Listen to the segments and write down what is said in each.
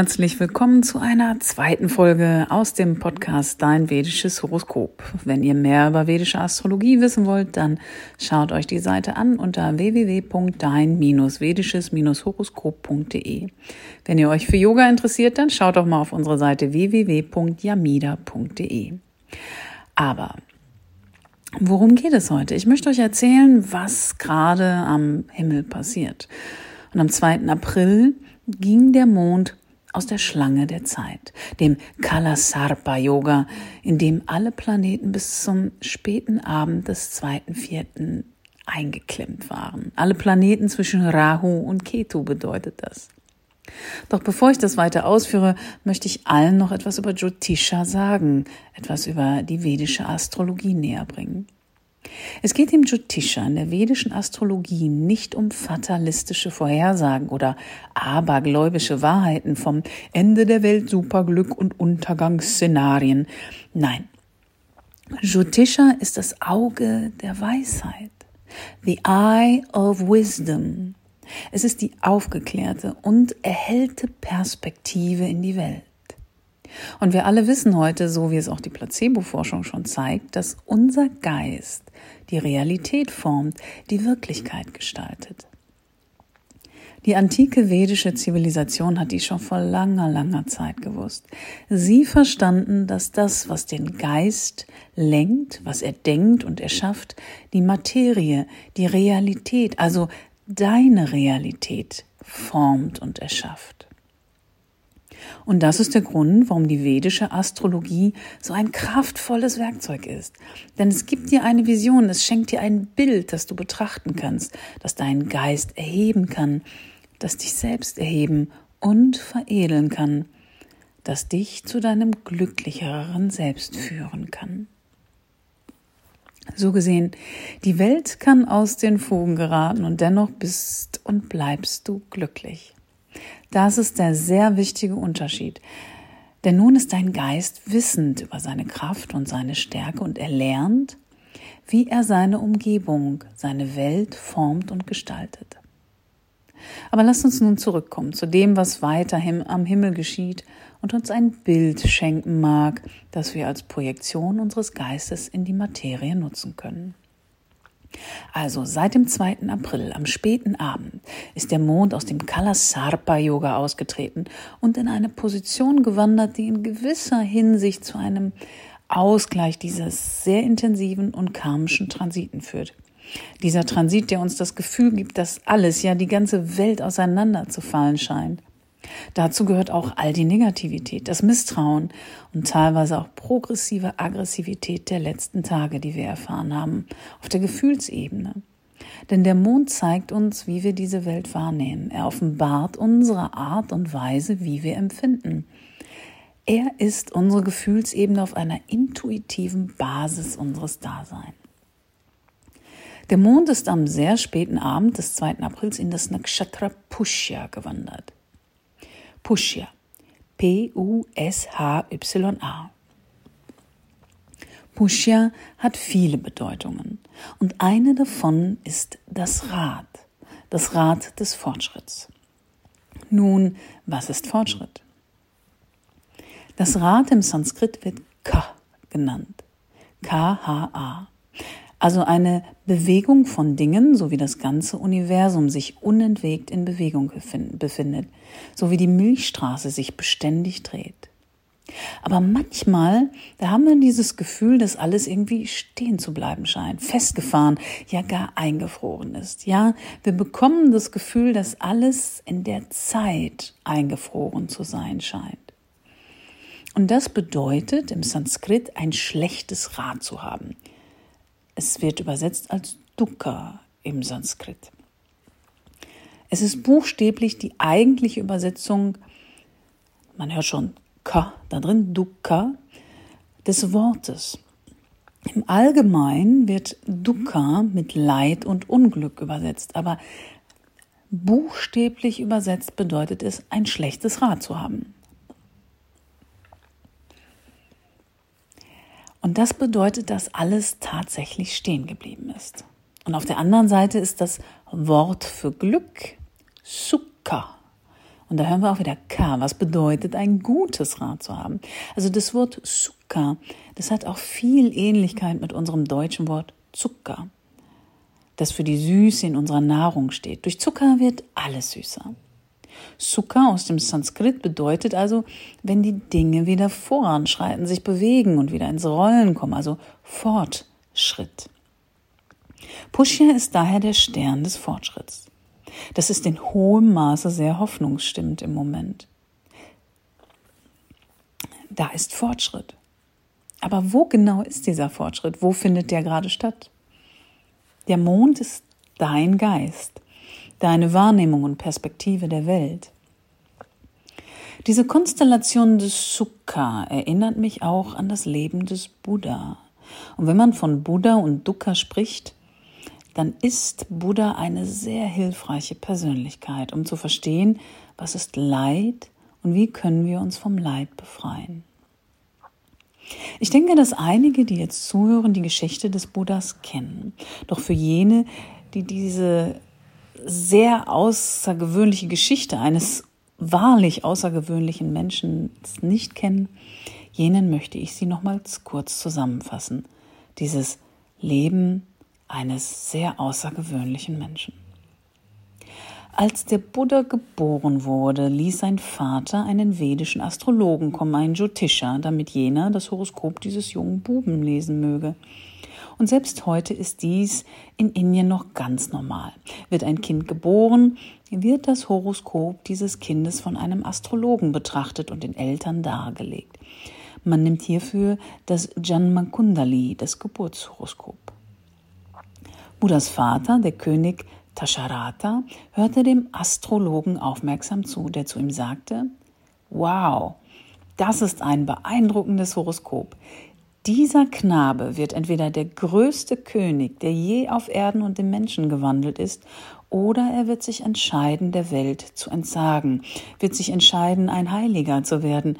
Herzlich willkommen zu einer zweiten Folge aus dem Podcast Dein vedisches Horoskop. Wenn ihr mehr über vedische Astrologie wissen wollt, dann schaut euch die Seite an unter www.dein-vedisches-horoskop.de. Wenn ihr euch für Yoga interessiert, dann schaut doch mal auf unsere Seite www.yamida.de. Aber worum geht es heute? Ich möchte euch erzählen, was gerade am Himmel passiert. Und am 2. April ging der Mond aus der Schlange der Zeit, dem Kalasarpa Yoga, in dem alle Planeten bis zum späten Abend des zweiten, vierten eingeklemmt waren. Alle Planeten zwischen Rahu und Ketu bedeutet das. Doch bevor ich das weiter ausführe, möchte ich allen noch etwas über Jyotisha sagen, etwas über die vedische Astrologie näher bringen. Es geht im Jyotisha in der vedischen Astrologie nicht um fatalistische Vorhersagen oder abergläubische Wahrheiten vom Ende der Welt, Superglück und Untergangsszenarien. Nein, Jyotisha ist das Auge der Weisheit. The Eye of Wisdom. Es ist die aufgeklärte und erhellte Perspektive in die Welt. Und wir alle wissen heute, so wie es auch die Placebo-Forschung schon zeigt, dass unser Geist die Realität formt, die Wirklichkeit gestaltet. Die antike vedische Zivilisation hat dies schon vor langer, langer Zeit gewusst. Sie verstanden, dass das, was den Geist lenkt, was er denkt und erschafft, die Materie, die Realität, also deine Realität formt und erschafft. Und das ist der Grund, warum die vedische Astrologie so ein kraftvolles Werkzeug ist. Denn es gibt dir eine Vision, es schenkt dir ein Bild, das du betrachten kannst, das deinen Geist erheben kann, das dich selbst erheben und veredeln kann, das dich zu deinem glücklicheren Selbst führen kann. So gesehen, die Welt kann aus den Fugen geraten und dennoch bist und bleibst du glücklich. Das ist der sehr wichtige Unterschied. Denn nun ist dein Geist wissend über seine Kraft und seine Stärke und er lernt, wie er seine Umgebung, seine Welt formt und gestaltet. Aber lasst uns nun zurückkommen zu dem, was weiterhin am Himmel geschieht und uns ein Bild schenken mag, das wir als Projektion unseres Geistes in die Materie nutzen können. Also seit dem 2. April am späten Abend ist der Mond aus dem Kalasarpa Yoga ausgetreten und in eine Position gewandert, die in gewisser Hinsicht zu einem Ausgleich dieses sehr intensiven und karmischen Transiten führt. Dieser Transit, der uns das Gefühl gibt, dass alles, ja die ganze Welt auseinanderzufallen scheint. Dazu gehört auch all die Negativität, das Misstrauen und teilweise auch progressive Aggressivität der letzten Tage, die wir erfahren haben, auf der Gefühlsebene. Denn der Mond zeigt uns, wie wir diese Welt wahrnehmen. Er offenbart unsere Art und Weise, wie wir empfinden. Er ist unsere Gefühlsebene auf einer intuitiven Basis unseres Daseins. Der Mond ist am sehr späten Abend des 2. Aprils in das Nakshatra Pushya gewandert. Pushya. P-U-S-H-Y-A. Pushya hat viele Bedeutungen und eine davon ist das Rad, das Rad des Fortschritts. Nun, was ist Fortschritt? Das Rad im Sanskrit wird Ka genannt. K-H-A also eine Bewegung von Dingen, so wie das ganze Universum sich unentwegt in Bewegung befindet, so wie die Milchstraße sich beständig dreht. Aber manchmal, da haben wir dieses Gefühl, dass alles irgendwie stehen zu bleiben scheint, festgefahren, ja gar eingefroren ist. Ja, wir bekommen das Gefühl, dass alles in der Zeit eingefroren zu sein scheint. Und das bedeutet im Sanskrit ein schlechtes Rad zu haben. Es wird übersetzt als Dukkha im Sanskrit. Es ist buchstäblich die eigentliche Übersetzung, man hört schon Ka da drin, Dukkha, des Wortes. Im Allgemeinen wird Dukkha mit Leid und Unglück übersetzt, aber buchstäblich übersetzt bedeutet es, ein schlechtes Rad zu haben. Und das bedeutet, dass alles tatsächlich stehen geblieben ist. Und auf der anderen Seite ist das Wort für Glück Sukha. Und da hören wir auch wieder K. Was bedeutet ein gutes Rad zu haben? Also das Wort Zucker, das hat auch viel Ähnlichkeit mit unserem deutschen Wort Zucker, das für die Süße in unserer Nahrung steht. Durch Zucker wird alles süßer. Sukha aus dem Sanskrit bedeutet also, wenn die Dinge wieder voranschreiten, sich bewegen und wieder ins Rollen kommen, also Fortschritt. Pushya ist daher der Stern des Fortschritts. Das ist in hohem Maße sehr hoffnungsstimmend im Moment. Da ist Fortschritt. Aber wo genau ist dieser Fortschritt? Wo findet der gerade statt? Der Mond ist dein Geist deine Wahrnehmung und Perspektive der Welt. Diese Konstellation des Sukha erinnert mich auch an das Leben des Buddha. Und wenn man von Buddha und Dukkha spricht, dann ist Buddha eine sehr hilfreiche Persönlichkeit, um zu verstehen, was ist Leid und wie können wir uns vom Leid befreien. Ich denke, dass einige, die jetzt zuhören, die Geschichte des Buddhas kennen. Doch für jene, die diese sehr außergewöhnliche Geschichte eines wahrlich außergewöhnlichen Menschen nicht kennen, jenen möchte ich sie nochmals kurz zusammenfassen. Dieses Leben eines sehr außergewöhnlichen Menschen. Als der Buddha geboren wurde, ließ sein Vater einen vedischen Astrologen kommen, einen Jyotisha, damit jener das Horoskop dieses jungen Buben lesen möge. Und selbst heute ist dies in Indien noch ganz normal. Wird ein Kind geboren, wird das Horoskop dieses Kindes von einem Astrologen betrachtet und den Eltern dargelegt. Man nimmt hierfür das Janmakundali, das Geburtshoroskop. Buddhas Vater, der König Tasharata, hörte dem Astrologen aufmerksam zu, der zu ihm sagte, Wow, das ist ein beeindruckendes Horoskop. Dieser Knabe wird entweder der größte König, der je auf Erden und im Menschen gewandelt ist, oder er wird sich entscheiden, der Welt zu entsagen, wird sich entscheiden, ein Heiliger zu werden,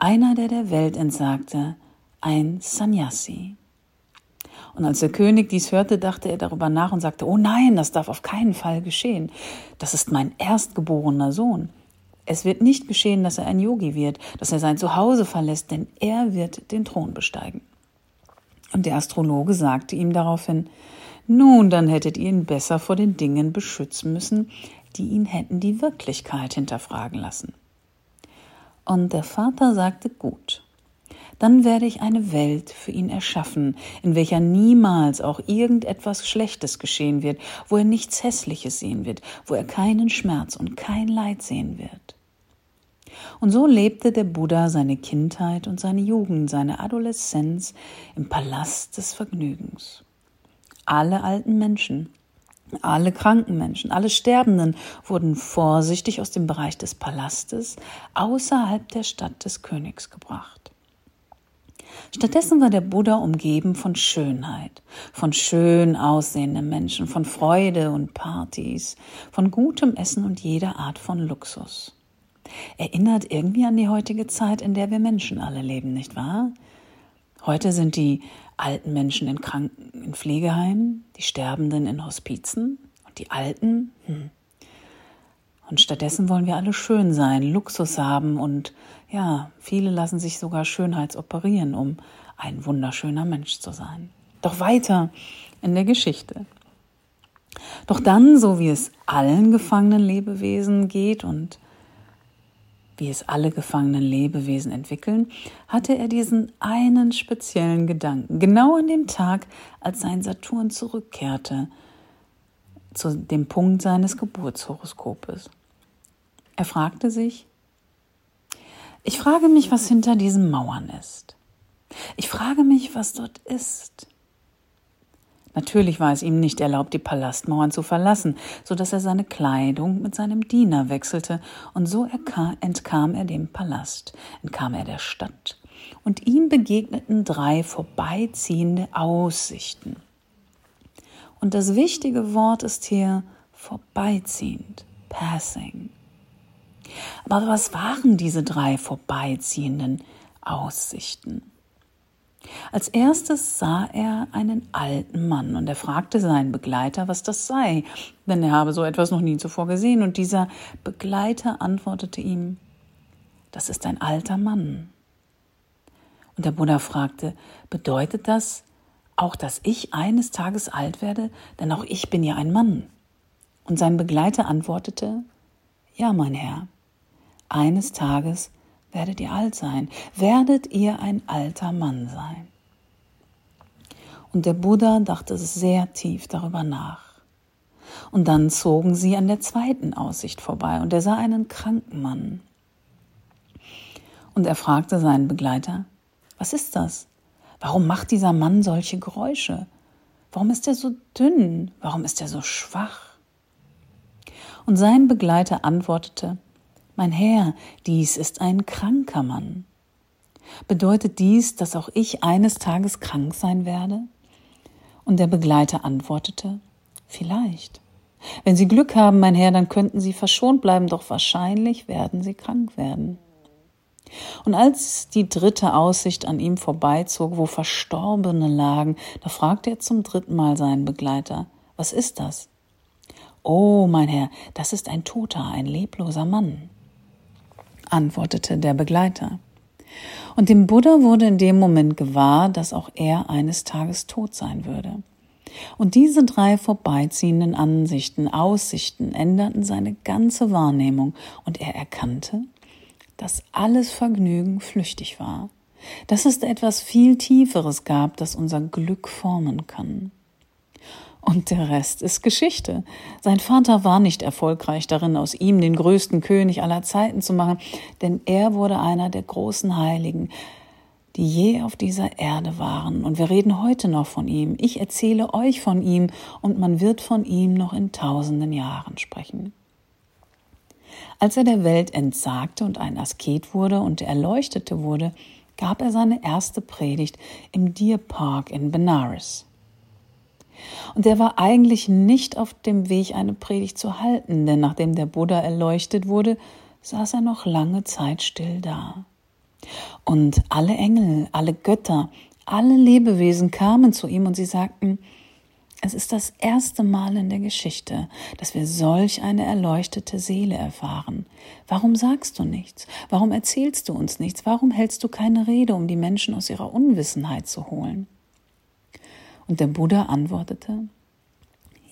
einer, der der Welt entsagte, ein Sannyasi. Und als der König dies hörte, dachte er darüber nach und sagte, oh nein, das darf auf keinen Fall geschehen. Das ist mein erstgeborener Sohn. Es wird nicht geschehen, dass er ein Yogi wird, dass er sein Zuhause verlässt, denn er wird den Thron besteigen. Und der Astrologe sagte ihm daraufhin, nun, dann hättet ihr ihn besser vor den Dingen beschützen müssen, die ihn hätten die Wirklichkeit hinterfragen lassen. Und der Vater sagte, gut, dann werde ich eine Welt für ihn erschaffen, in welcher niemals auch irgendetwas Schlechtes geschehen wird, wo er nichts Hässliches sehen wird, wo er keinen Schmerz und kein Leid sehen wird. Und so lebte der Buddha seine Kindheit und seine Jugend, seine Adoleszenz im Palast des Vergnügens. Alle alten Menschen, alle kranken Menschen, alle Sterbenden wurden vorsichtig aus dem Bereich des Palastes außerhalb der Stadt des Königs gebracht. Stattdessen war der Buddha umgeben von Schönheit, von schön aussehenden Menschen, von Freude und Partys, von gutem Essen und jeder Art von Luxus. Erinnert irgendwie an die heutige Zeit, in der wir Menschen alle leben, nicht wahr? Heute sind die alten Menschen in Kranken, in Pflegeheimen, die Sterbenden in Hospizen und die Alten. Hm. Und stattdessen wollen wir alle schön sein, Luxus haben und ja, viele lassen sich sogar schönheitsoperieren, um ein wunderschöner Mensch zu sein. Doch weiter in der Geschichte. Doch dann, so wie es allen gefangenen Lebewesen geht und wie es alle gefangenen Lebewesen entwickeln, hatte er diesen einen speziellen Gedanken, genau an dem Tag, als sein Saturn zurückkehrte zu dem Punkt seines Geburtshoroskopes. Er fragte sich, ich frage mich, was hinter diesen Mauern ist. Ich frage mich, was dort ist. Natürlich war es ihm nicht erlaubt, die Palastmauern zu verlassen, so dass er seine Kleidung mit seinem Diener wechselte, und so entkam er dem Palast, entkam er der Stadt, und ihm begegneten drei vorbeiziehende Aussichten. Und das wichtige Wort ist hier vorbeiziehend, passing. Aber was waren diese drei vorbeiziehenden Aussichten? Als erstes sah er einen alten Mann und er fragte seinen Begleiter, was das sei, denn er habe so etwas noch nie zuvor gesehen, und dieser Begleiter antwortete ihm, das ist ein alter Mann. Und der Buddha fragte, bedeutet das auch, dass ich eines Tages alt werde, denn auch ich bin ja ein Mann? Und sein Begleiter antwortete, ja, mein Herr, eines Tages werdet ihr alt sein, werdet ihr ein alter Mann sein. Und der Buddha dachte sehr tief darüber nach. Und dann zogen sie an der zweiten Aussicht vorbei und er sah einen kranken Mann. Und er fragte seinen Begleiter, was ist das? Warum macht dieser Mann solche Geräusche? Warum ist er so dünn? Warum ist er so schwach? Und sein Begleiter antwortete, Mein Herr, dies ist ein kranker Mann. Bedeutet dies, dass auch ich eines Tages krank sein werde? Und der Begleiter antwortete, Vielleicht. Wenn Sie Glück haben, mein Herr, dann könnten Sie verschont bleiben, doch wahrscheinlich werden Sie krank werden. Und als die dritte Aussicht an ihm vorbeizog, wo Verstorbene lagen, da fragte er zum dritten Mal seinen Begleiter, was ist das? Oh, mein Herr, das ist ein toter, ein lebloser Mann, antwortete der Begleiter. Und dem Buddha wurde in dem Moment gewahr, dass auch er eines Tages tot sein würde. Und diese drei vorbeiziehenden Ansichten, Aussichten änderten seine ganze Wahrnehmung, und er erkannte, dass alles Vergnügen flüchtig war, dass es etwas viel Tieferes gab, das unser Glück formen kann. Und der Rest ist Geschichte. Sein Vater war nicht erfolgreich darin, aus ihm den größten König aller Zeiten zu machen, denn er wurde einer der großen Heiligen, die je auf dieser Erde waren. Und wir reden heute noch von ihm. Ich erzähle euch von ihm und man wird von ihm noch in tausenden Jahren sprechen. Als er der Welt entsagte und ein Asket wurde und Erleuchtete wurde, gab er seine erste Predigt im Deer Park in Benares. Und er war eigentlich nicht auf dem Weg, eine Predigt zu halten, denn nachdem der Buddha erleuchtet wurde, saß er noch lange Zeit still da. Und alle Engel, alle Götter, alle Lebewesen kamen zu ihm und sie sagten, es ist das erste Mal in der Geschichte, dass wir solch eine erleuchtete Seele erfahren. Warum sagst du nichts? Warum erzählst du uns nichts? Warum hältst du keine Rede, um die Menschen aus ihrer Unwissenheit zu holen? Und der Buddha antwortete,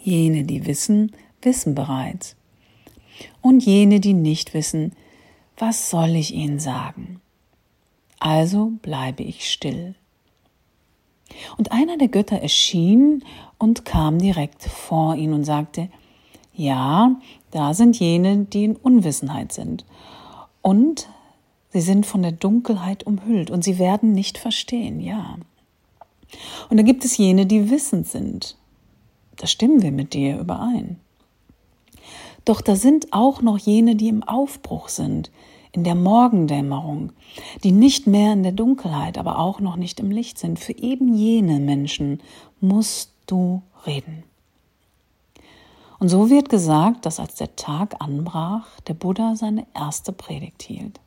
jene, die wissen, wissen bereits. Und jene, die nicht wissen, was soll ich ihnen sagen? Also bleibe ich still. Und einer der Götter erschien und kam direkt vor ihn und sagte, ja, da sind jene, die in Unwissenheit sind. Und sie sind von der Dunkelheit umhüllt und sie werden nicht verstehen, ja. Und da gibt es jene, die wissend sind. Da stimmen wir mit dir überein. Doch da sind auch noch jene, die im Aufbruch sind, in der Morgendämmerung, die nicht mehr in der Dunkelheit, aber auch noch nicht im Licht sind. Für eben jene Menschen musst du reden. Und so wird gesagt, dass als der Tag anbrach, der Buddha seine erste Predigt hielt.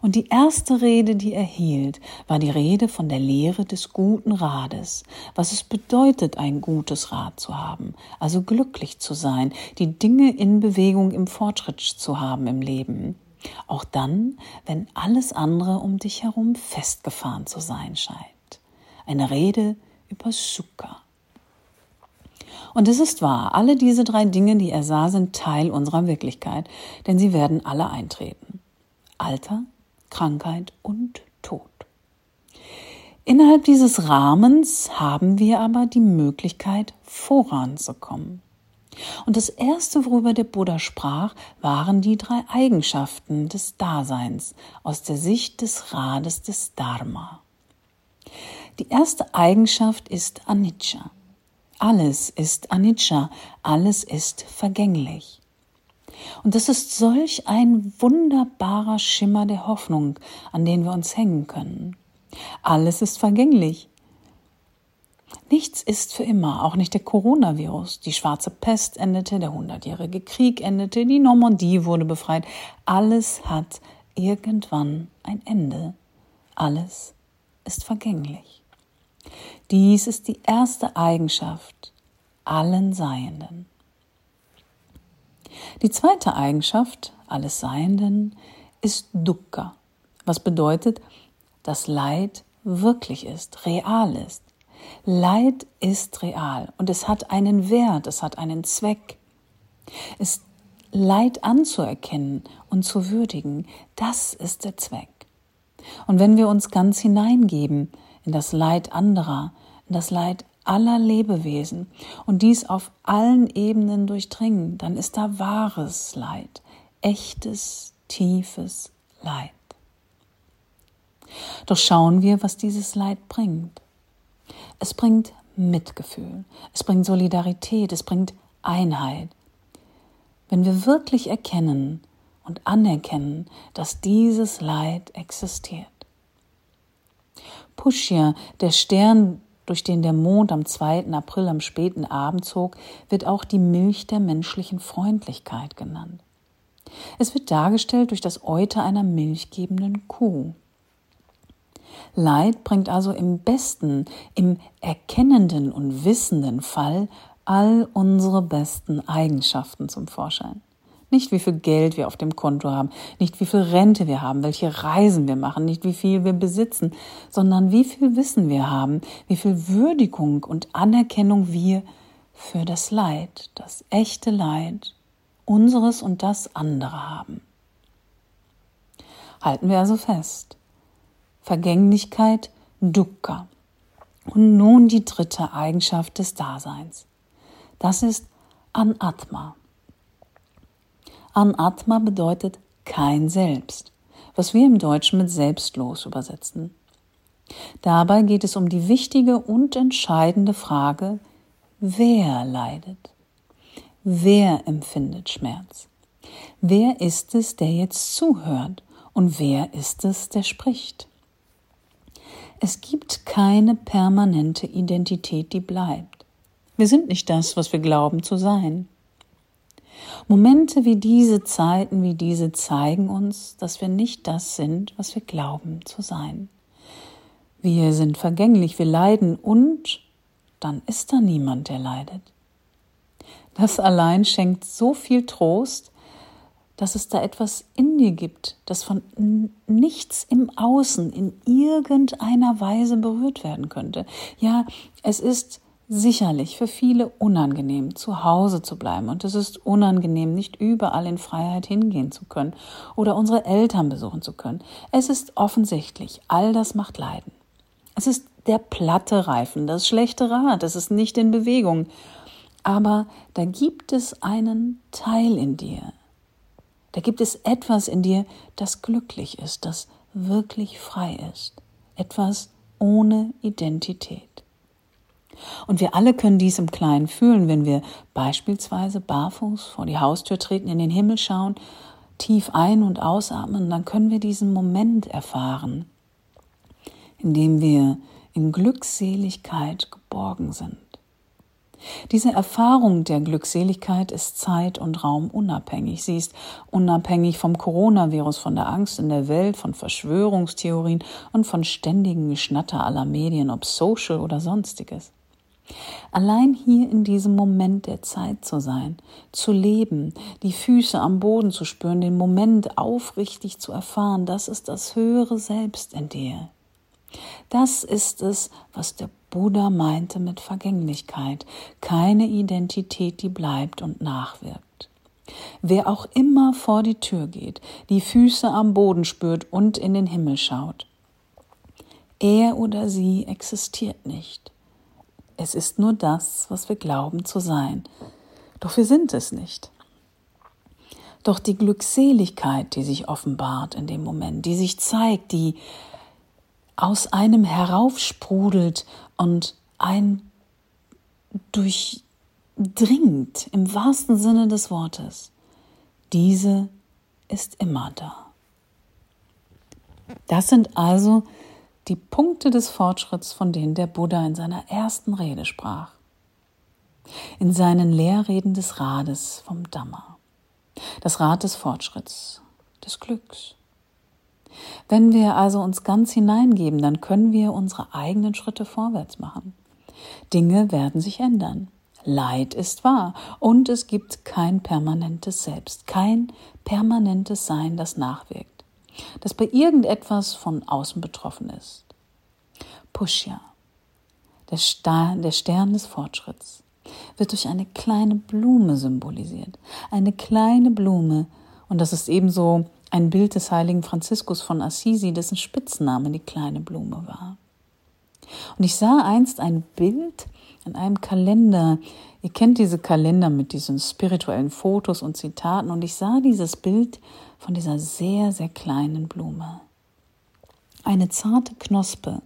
Und die erste Rede, die er hielt, war die Rede von der Lehre des guten Rades, was es bedeutet, ein gutes Rad zu haben, also glücklich zu sein, die Dinge in Bewegung im Fortschritt zu haben im Leben. Auch dann, wenn alles andere um dich herum festgefahren zu sein scheint. Eine Rede über Sukha. Und es ist wahr, alle diese drei Dinge, die er sah, sind Teil unserer Wirklichkeit, denn sie werden alle eintreten. Alter, Krankheit und Tod. Innerhalb dieses Rahmens haben wir aber die Möglichkeit, voranzukommen. Und das erste, worüber der Buddha sprach, waren die drei Eigenschaften des Daseins aus der Sicht des Rades des Dharma. Die erste Eigenschaft ist Anicca. Alles ist Anicca, alles ist vergänglich. Und das ist solch ein wunderbarer Schimmer der Hoffnung, an den wir uns hängen können. Alles ist vergänglich. Nichts ist für immer, auch nicht der Coronavirus. Die schwarze Pest endete, der hundertjährige Krieg endete, die Normandie wurde befreit. Alles hat irgendwann ein Ende. Alles ist vergänglich. Dies ist die erste Eigenschaft allen Seienden. Die zweite Eigenschaft alles Seienden ist Dukkha, was bedeutet, dass Leid wirklich ist, real ist. Leid ist real und es hat einen Wert, es hat einen Zweck. Es Leid anzuerkennen und zu würdigen, das ist der Zweck. Und wenn wir uns ganz hineingeben in das Leid anderer, in das Leid aller Lebewesen und dies auf allen Ebenen durchdringen, dann ist da wahres Leid, echtes, tiefes Leid. Doch schauen wir, was dieses Leid bringt. Es bringt Mitgefühl, es bringt Solidarität, es bringt Einheit. Wenn wir wirklich erkennen und anerkennen, dass dieses Leid existiert. Pushya, der Stern, durch den der Mond am 2. April am späten Abend zog, wird auch die Milch der menschlichen Freundlichkeit genannt. Es wird dargestellt durch das Euter einer milchgebenden Kuh. Leid bringt also im besten, im erkennenden und wissenden Fall all unsere besten Eigenschaften zum Vorschein. Nicht wie viel Geld wir auf dem Konto haben, nicht wie viel Rente wir haben, welche Reisen wir machen, nicht wie viel wir besitzen, sondern wie viel Wissen wir haben, wie viel Würdigung und Anerkennung wir für das Leid, das echte Leid unseres und das andere haben. Halten wir also fest. Vergänglichkeit, Dukkha. Und nun die dritte Eigenschaft des Daseins. Das ist Anatma. Anatma bedeutet kein Selbst, was wir im Deutschen mit selbstlos übersetzen. Dabei geht es um die wichtige und entscheidende Frage, wer leidet? Wer empfindet Schmerz? Wer ist es, der jetzt zuhört? Und wer ist es, der spricht? Es gibt keine permanente Identität, die bleibt. Wir sind nicht das, was wir glauben zu sein. Momente wie diese, Zeiten wie diese zeigen uns, dass wir nicht das sind, was wir glauben zu sein. Wir sind vergänglich, wir leiden und dann ist da niemand, der leidet. Das allein schenkt so viel Trost, dass es da etwas in dir gibt, das von nichts im Außen in irgendeiner Weise berührt werden könnte. Ja, es ist sicherlich für viele unangenehm, zu Hause zu bleiben. Und es ist unangenehm, nicht überall in Freiheit hingehen zu können oder unsere Eltern besuchen zu können. Es ist offensichtlich, all das macht Leiden. Es ist der platte Reifen, das schlechte Rad, es ist nicht in Bewegung. Aber da gibt es einen Teil in dir. Da gibt es etwas in dir, das glücklich ist, das wirklich frei ist. Etwas ohne Identität. Und wir alle können dies im Kleinen fühlen, wenn wir beispielsweise barfuß vor die Haustür treten, in den Himmel schauen, tief ein- und ausatmen, dann können wir diesen Moment erfahren, in dem wir in Glückseligkeit geborgen sind. Diese Erfahrung der Glückseligkeit ist zeit- und raumunabhängig. Sie ist unabhängig vom Coronavirus, von der Angst in der Welt, von Verschwörungstheorien und von ständigen Geschnatter aller Medien, ob social oder sonstiges. Allein hier in diesem Moment der Zeit zu sein, zu leben, die Füße am Boden zu spüren, den Moment aufrichtig zu erfahren, das ist das höhere Selbst in dir. Das ist es, was der Buddha meinte mit Vergänglichkeit, keine Identität, die bleibt und nachwirkt. Wer auch immer vor die Tür geht, die Füße am Boden spürt und in den Himmel schaut, er oder sie existiert nicht. Es ist nur das, was wir glauben zu sein. Doch wir sind es nicht. Doch die Glückseligkeit, die sich offenbart in dem Moment, die sich zeigt, die aus einem heraufsprudelt und ein durchdringt im wahrsten Sinne des Wortes. Diese ist immer da. Das sind also die Punkte des Fortschritts, von denen der Buddha in seiner ersten Rede sprach. In seinen Lehrreden des Rades vom Dhamma. Das Rad des Fortschritts, des Glücks. Wenn wir also uns ganz hineingeben, dann können wir unsere eigenen Schritte vorwärts machen. Dinge werden sich ändern. Leid ist wahr und es gibt kein permanentes Selbst, kein permanentes Sein, das nachwirkt, das bei irgendetwas von außen betroffen ist. Pushya, der, der Stern des Fortschritts, wird durch eine kleine Blume symbolisiert. Eine kleine Blume, und das ist ebenso ein Bild des heiligen Franziskus von Assisi, dessen Spitzname die kleine Blume war. Und ich sah einst ein Bild in einem Kalender. Ihr kennt diese Kalender mit diesen spirituellen Fotos und Zitaten. Und ich sah dieses Bild von dieser sehr, sehr kleinen Blume. Eine zarte Knospe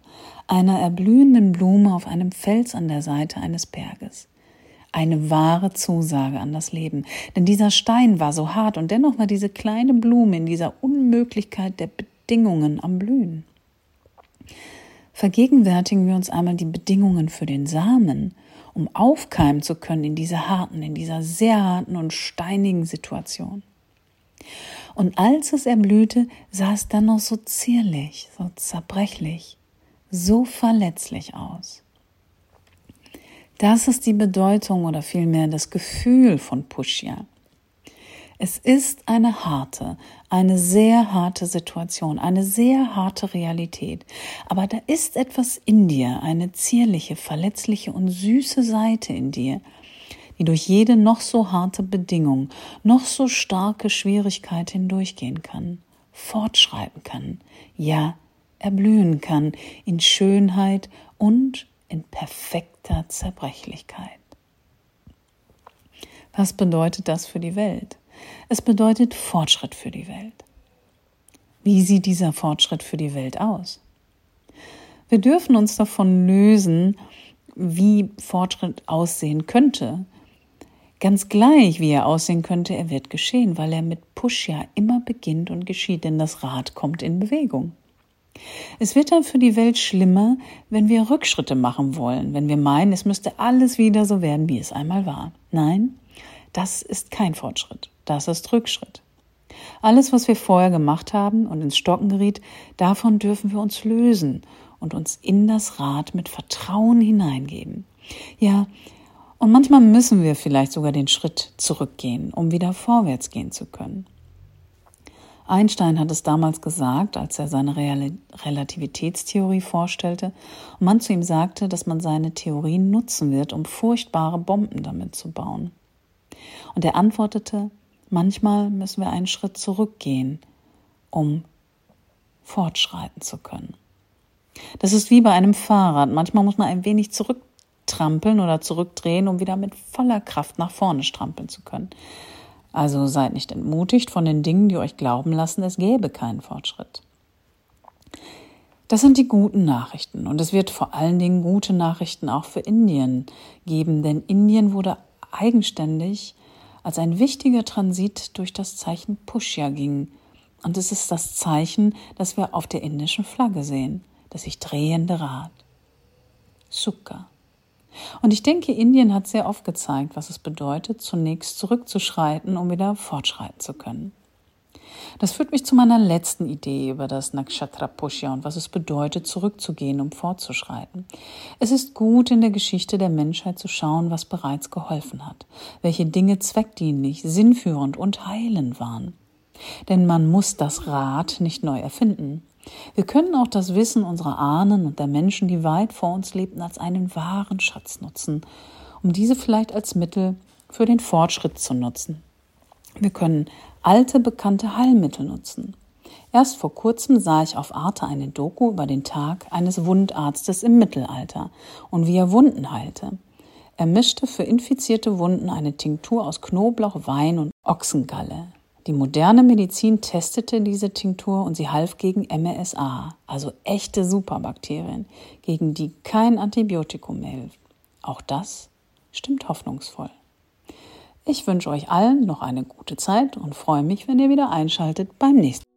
einer erblühenden Blume auf einem Fels an der Seite eines Berges. Eine wahre Zusage an das Leben. Denn dieser Stein war so hart und dennoch war diese kleine Blume in dieser Unmöglichkeit der Bedingungen am Blühen. Vergegenwärtigen wir uns einmal die Bedingungen für den Samen, um aufkeimen zu können in dieser harten, in dieser sehr harten und steinigen Situation. Und als es erblühte, sah es dann noch so zierlich, so zerbrechlich, so verletzlich aus. Das ist die Bedeutung oder vielmehr das Gefühl von Pushya. Es ist eine harte, eine sehr harte Situation, eine sehr harte Realität. Aber da ist etwas in dir, eine zierliche, verletzliche und süße Seite in dir, die durch jede noch so harte Bedingung, noch so starke Schwierigkeit hindurchgehen kann, fortschreiten kann, ja, erblühen kann in Schönheit und in perfekter Zerbrechlichkeit. Was bedeutet das für die Welt? Es bedeutet Fortschritt für die Welt. Wie sieht dieser Fortschritt für die Welt aus? Wir dürfen uns davon lösen, wie Fortschritt aussehen könnte. Ganz gleich, wie er aussehen könnte, er wird geschehen, weil er mit Push ja immer beginnt und geschieht, denn das Rad kommt in Bewegung. Es wird dann für die Welt schlimmer, wenn wir Rückschritte machen wollen, wenn wir meinen, es müsste alles wieder so werden, wie es einmal war. Nein, das ist kein Fortschritt, das ist Rückschritt. Alles, was wir vorher gemacht haben und ins Stocken geriet, davon dürfen wir uns lösen und uns in das Rad mit Vertrauen hineingeben. Ja, und manchmal müssen wir vielleicht sogar den Schritt zurückgehen, um wieder vorwärts gehen zu können. Einstein hat es damals gesagt, als er seine Relativitätstheorie vorstellte und man zu ihm sagte, dass man seine Theorien nutzen wird, um furchtbare Bomben damit zu bauen. Und er antwortete, manchmal müssen wir einen Schritt zurückgehen, um fortschreiten zu können. Das ist wie bei einem Fahrrad. Manchmal muss man ein wenig zurücktrampeln oder zurückdrehen, um wieder mit voller Kraft nach vorne strampeln zu können. Also seid nicht entmutigt von den Dingen, die euch glauben lassen, es gäbe keinen Fortschritt. Das sind die guten Nachrichten. Und es wird vor allen Dingen gute Nachrichten auch für Indien geben, denn Indien wurde eigenständig als ein wichtiger Transit durch das Zeichen Pushya ging. Und es ist das Zeichen, das wir auf der indischen Flagge sehen, das sich drehende Rad. Sukha. Und ich denke, Indien hat sehr oft gezeigt, was es bedeutet, zunächst zurückzuschreiten, um wieder fortschreiten zu können. Das führt mich zu meiner letzten Idee über das Nakshatra Pushya und was es bedeutet, zurückzugehen, um fortzuschreiten. Es ist gut, in der Geschichte der Menschheit zu schauen, was bereits geholfen hat, welche Dinge zweckdienlich, sinnführend und heilend waren. Denn man muss das Rad nicht neu erfinden. Wir können auch das Wissen unserer Ahnen und der Menschen, die weit vor uns lebten, als einen wahren Schatz nutzen, um diese vielleicht als Mittel für den Fortschritt zu nutzen. Wir können alte bekannte Heilmittel nutzen. Erst vor kurzem sah ich auf Arte eine Doku über den Tag eines Wundarztes im Mittelalter und wie er Wunden heilte. Er mischte für infizierte Wunden eine Tinktur aus Knoblauch, Wein und Ochsengalle. Die moderne Medizin testete diese Tinktur und sie half gegen MRSA, also echte Superbakterien, gegen die kein Antibiotikum mehr hilft. Auch das stimmt hoffnungsvoll. Ich wünsche euch allen noch eine gute Zeit und freue mich, wenn ihr wieder einschaltet beim nächsten